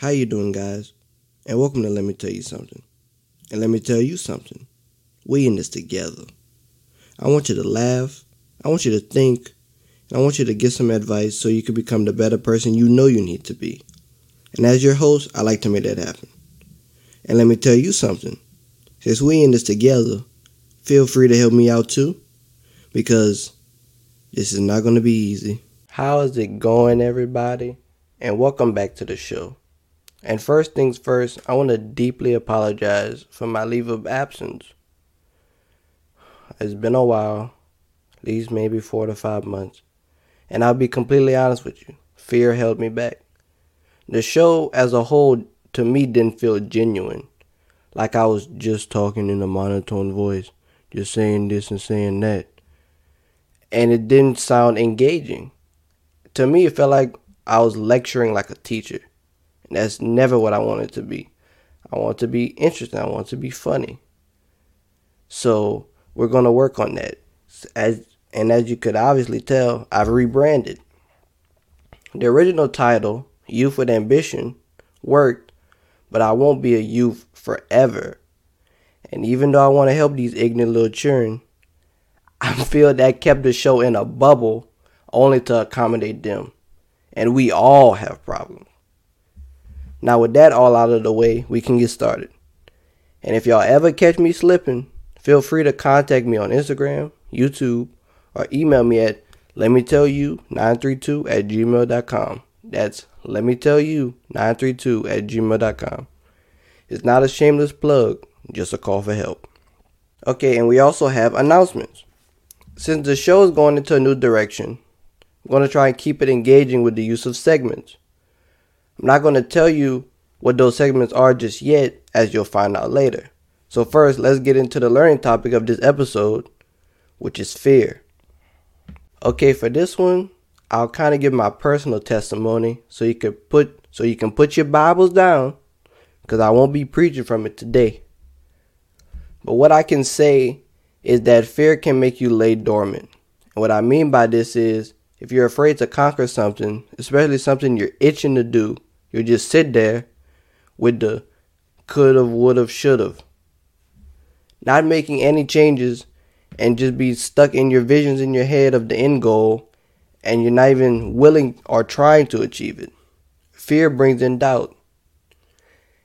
How you doing, guys? And welcome to Let Me Tell You Something. And let me tell you something. We in this together. I want you to laugh. I want you to think. And I want you to get some advice so you can become the better person you know you need to be. And as your host, I like to make that happen. And let me tell you something. Since we in this together, feel free to help me out too. Because this is not going to be easy. How is it going, everybody? And welcome back to the show. And first things first, I want to deeply apologize for my leave of absence. It's been a while, at least maybe four to five months. And I'll be completely honest with you fear held me back. The show as a whole, to me, didn't feel genuine. Like I was just talking in a monotone voice, just saying this and saying that. And it didn't sound engaging. To me, it felt like I was lecturing like a teacher. That's never what I want it to be. I want to be interesting. I want to be funny. So we're gonna work on that. As and as you could obviously tell, I've rebranded. The original title, Youth with Ambition, worked, but I won't be a youth forever. And even though I want to help these ignorant little children, I feel that kept the show in a bubble only to accommodate them. And we all have problems. Now, with that all out of the way, we can get started. And if y'all ever catch me slipping, feel free to contact me on Instagram, YouTube, or email me at let me tell you 932 at gmail.com. That's let me tell you 932 at gmail.com. It's not a shameless plug, just a call for help. Okay, and we also have announcements. Since the show is going into a new direction, I'm going to try and keep it engaging with the use of segments. I'm not going to tell you what those segments are just yet, as you'll find out later. So, first, let's get into the learning topic of this episode, which is fear. Okay, for this one, I'll kind of give my personal testimony so you can put so you can put your Bibles down cuz I won't be preaching from it today. But what I can say is that fear can make you lay dormant. And what I mean by this is if you're afraid to conquer something, especially something you're itching to do, You'll just sit there with the could've, would've, should've. Not making any changes and just be stuck in your visions in your head of the end goal and you're not even willing or trying to achieve it. Fear brings in doubt.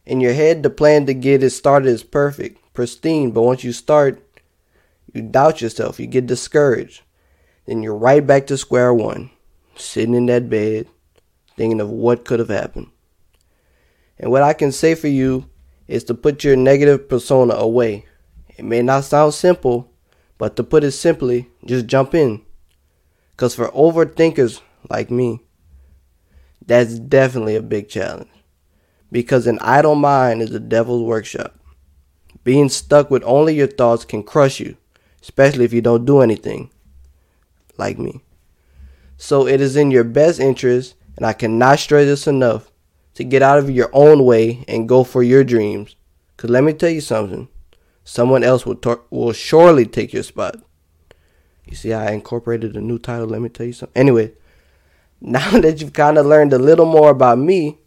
In your head, the plan to get it started is perfect, pristine, but once you start, you doubt yourself, you get discouraged. Then you're right back to square one, sitting in that bed, thinking of what could have happened. And what I can say for you is to put your negative persona away. It may not sound simple, but to put it simply, just jump in. Because for overthinkers like me, that's definitely a big challenge. Because an idle mind is the devil's workshop. Being stuck with only your thoughts can crush you, especially if you don't do anything, like me. So it is in your best interest, and I cannot stress this enough, to get out of your own way and go for your dreams. Because let me tell you something someone else will, tor- will surely take your spot. You see, I incorporated a new title. Let me tell you something. Anyway, now that you've kind of learned a little more about me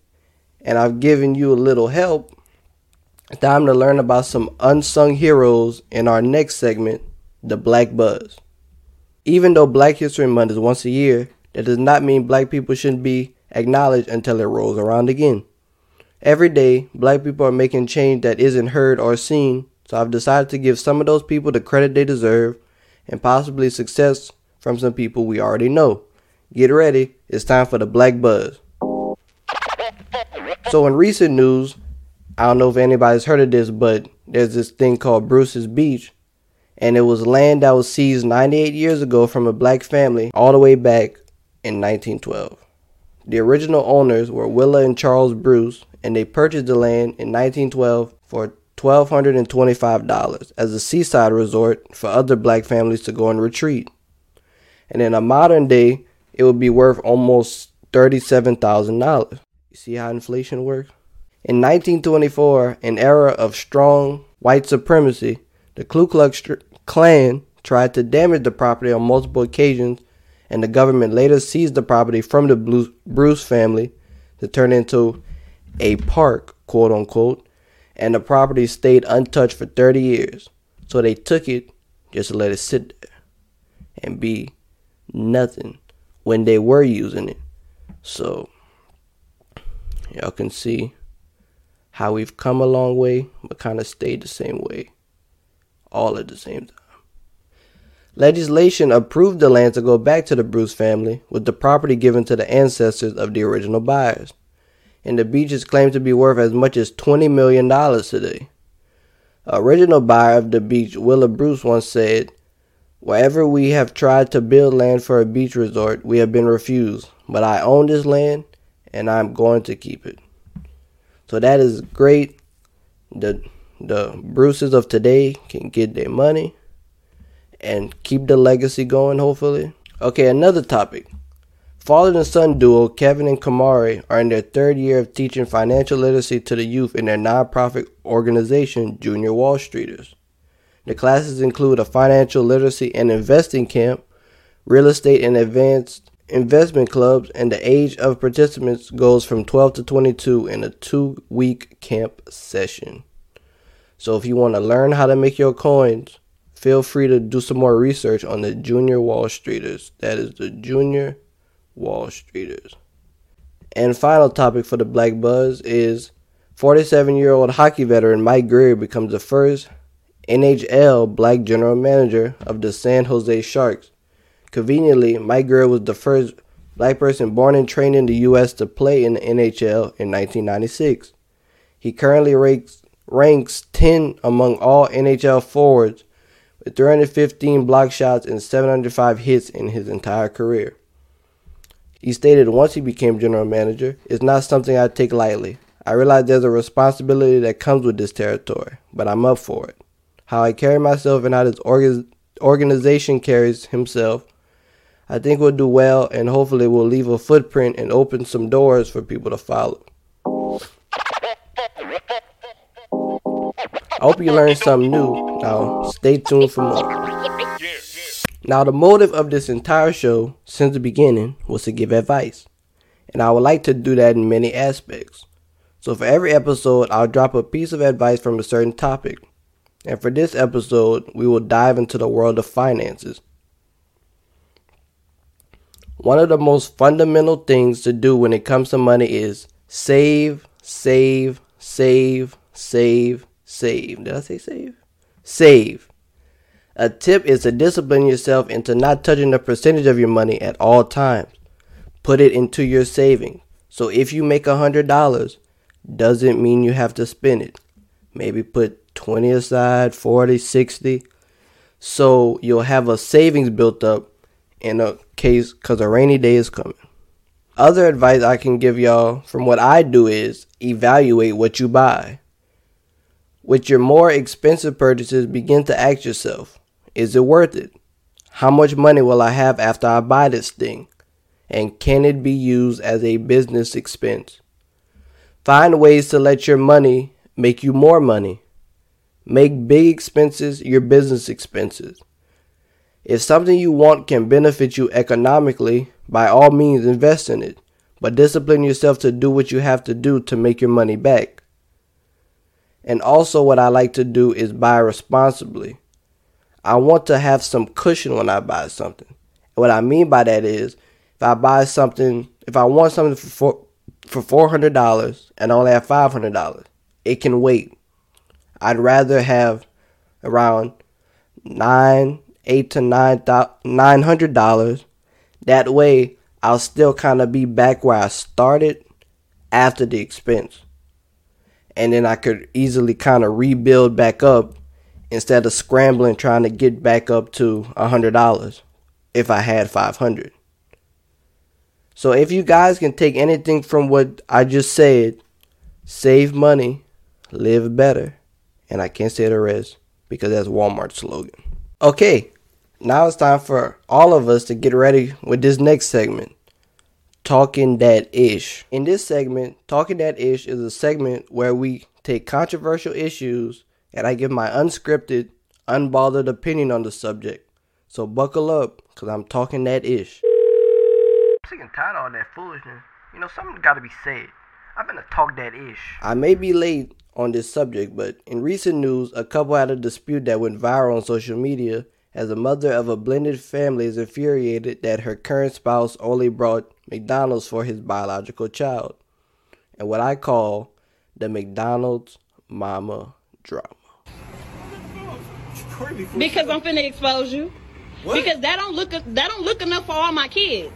and I've given you a little help, it's time to learn about some unsung heroes in our next segment, the Black Buzz. Even though Black History Month is once a year, that does not mean black people shouldn't be acknowledged until it rolls around again. Every day, black people are making change that isn't heard or seen, so I've decided to give some of those people the credit they deserve and possibly success from some people we already know. Get ready, it's time for the Black Buzz. So, in recent news, I don't know if anybody's heard of this, but there's this thing called Bruce's Beach, and it was land that was seized 98 years ago from a black family all the way back in 1912. The original owners were Willa and Charles Bruce, and they purchased the land in 1912 for $1,225 as a seaside resort for other black families to go and retreat. And in a modern day, it would be worth almost $37,000. You see how inflation works? In 1924, an era of strong white supremacy, the Ku Klux Klan tried to damage the property on multiple occasions and the government later seized the property from the Bruce family to turn into a park, quote unquote, and the property stayed untouched for 30 years. So they took it just to let it sit there and be nothing when they were using it. So y'all can see how we've come a long way, but kind of stayed the same way all at the same time. Legislation approved the land to go back to the Bruce family, with the property given to the ancestors of the original buyers. And the beach is claimed to be worth as much as $20 million today. Original buyer of the beach, Willa Bruce, once said, Wherever we have tried to build land for a beach resort, we have been refused. But I own this land and I'm going to keep it. So that is great. The the Bruces of today can get their money and keep the legacy going, hopefully. Okay, another topic. Father and son duo Kevin and Kamari are in their third year of teaching financial literacy to the youth in their nonprofit organization, Junior Wall Streeters. The classes include a financial literacy and investing camp, real estate and advanced investment clubs, and the age of participants goes from 12 to 22 in a two week camp session. So if you want to learn how to make your coins, feel free to do some more research on the Junior Wall Streeters. That is the Junior Wall Streeters. And final topic for the Black Buzz is 47 year old hockey veteran Mike Grier becomes the first NHL black general manager of the San Jose Sharks. Conveniently, Mike Grier was the first black person born and trained in the U.S. to play in the NHL in 1996. He currently ranks ranks 10 among all NHL forwards with 315 block shots and 705 hits in his entire career. He stated once he became general manager, it's not something I take lightly. I realize there's a responsibility that comes with this territory, but I'm up for it. How I carry myself and how this organization carries himself, I think we'll do well and hopefully we'll leave a footprint and open some doors for people to follow. I hope you learned something new. Now, stay tuned for more. Now, the motive of this entire show since the beginning was to give advice, and I would like to do that in many aspects. So, for every episode, I'll drop a piece of advice from a certain topic. And for this episode, we will dive into the world of finances. One of the most fundamental things to do when it comes to money is save, save, save, save, Save. Did I say save? Save. A tip is to discipline yourself into not touching the percentage of your money at all times. Put it into your saving. So if you make a hundred dollars, doesn't mean you have to spend it. Maybe put 20 aside, 40, 60. So you'll have a savings built up in a case because a rainy day is coming. Other advice I can give y'all from what I do is evaluate what you buy. With your more expensive purchases, begin to ask yourself Is it worth it? How much money will I have after I buy this thing? And can it be used as a business expense? Find ways to let your money make you more money. Make big expenses your business expenses. If something you want can benefit you economically, by all means invest in it, but discipline yourself to do what you have to do to make your money back. And also, what I like to do is buy responsibly. I want to have some cushion when I buy something. What I mean by that is, if I buy something, if I want something for for four hundred dollars and I only have five hundred dollars, it can wait. I'd rather have around nine, eight to nine nine hundred dollars. That way, I'll still kind of be back where I started after the expense and then I could easily kind of rebuild back up instead of scrambling trying to get back up to a hundred dollars if I had five hundred. So if you guys can take anything from what I just said, save money, live better, and I can't say the rest because that's Walmart's slogan. Okay, now it's time for all of us to get ready with this next segment. Talking That Ish. In this segment, Talking That Ish is a segment where we take controversial issues and I give my unscripted, unbothered opinion on the subject. So buckle up, because I'm talking that ish. I'm sick and tired of all that foolishness. You know, something got to be said. I'm gonna talk that ish. I may be late on this subject, but in recent news, a couple had a dispute that went viral on social media as a mother of a blended family is infuriated that her current spouse only brought McDonald's for his biological child. And what I call the McDonald's mama drama. Because I'm finna expose you. What? Because that don't look that don't look enough for all my kids.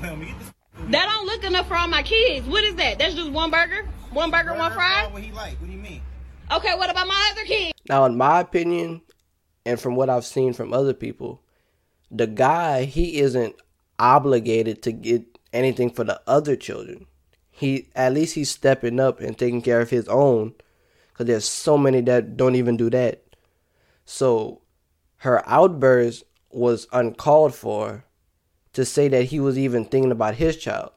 That don't look enough for all my kids. What is that? That's just one burger, one burger, one fry. What he like? What do you mean? Okay, what about my other kids? Now, in my opinion, and from what I've seen from other people, the guy he isn't obligated to get anything for the other children. He at least he's stepping up and taking care of his own, because there's so many that don't even do that. So, her outburst was uncalled for to say that he was even thinking about his child.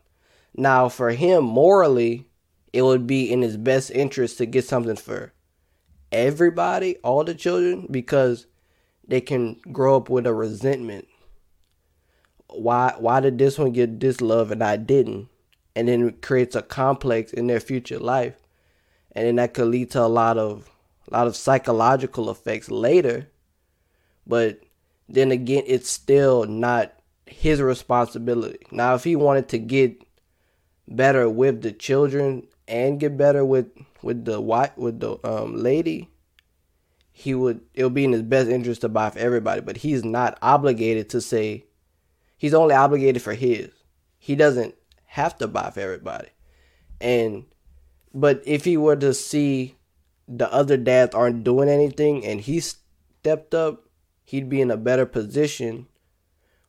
Now, for him, morally, it would be in his best interest to get something for everybody, all the children, because they can grow up with a resentment. Why why did this one get this love and I didn't? And then it creates a complex in their future life. And then that could lead to a lot of a lot of psychological effects later. But then again, it's still not his responsibility. Now, if he wanted to get better with the children and get better with with the white with the um, lady, he would it would be in his best interest to buy for everybody. But he's not obligated to say he's only obligated for his. He doesn't have to buy for everybody. And but if he were to see the other dads aren't doing anything and he stepped up, he'd be in a better position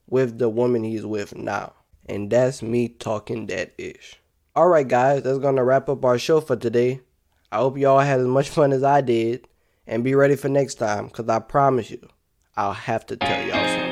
with the woman he's with now. And that's me talking that ish. Alright, guys, that's gonna wrap up our show for today. I hope y'all had as much fun as I did. And be ready for next time, because I promise you, I'll have to tell y'all something.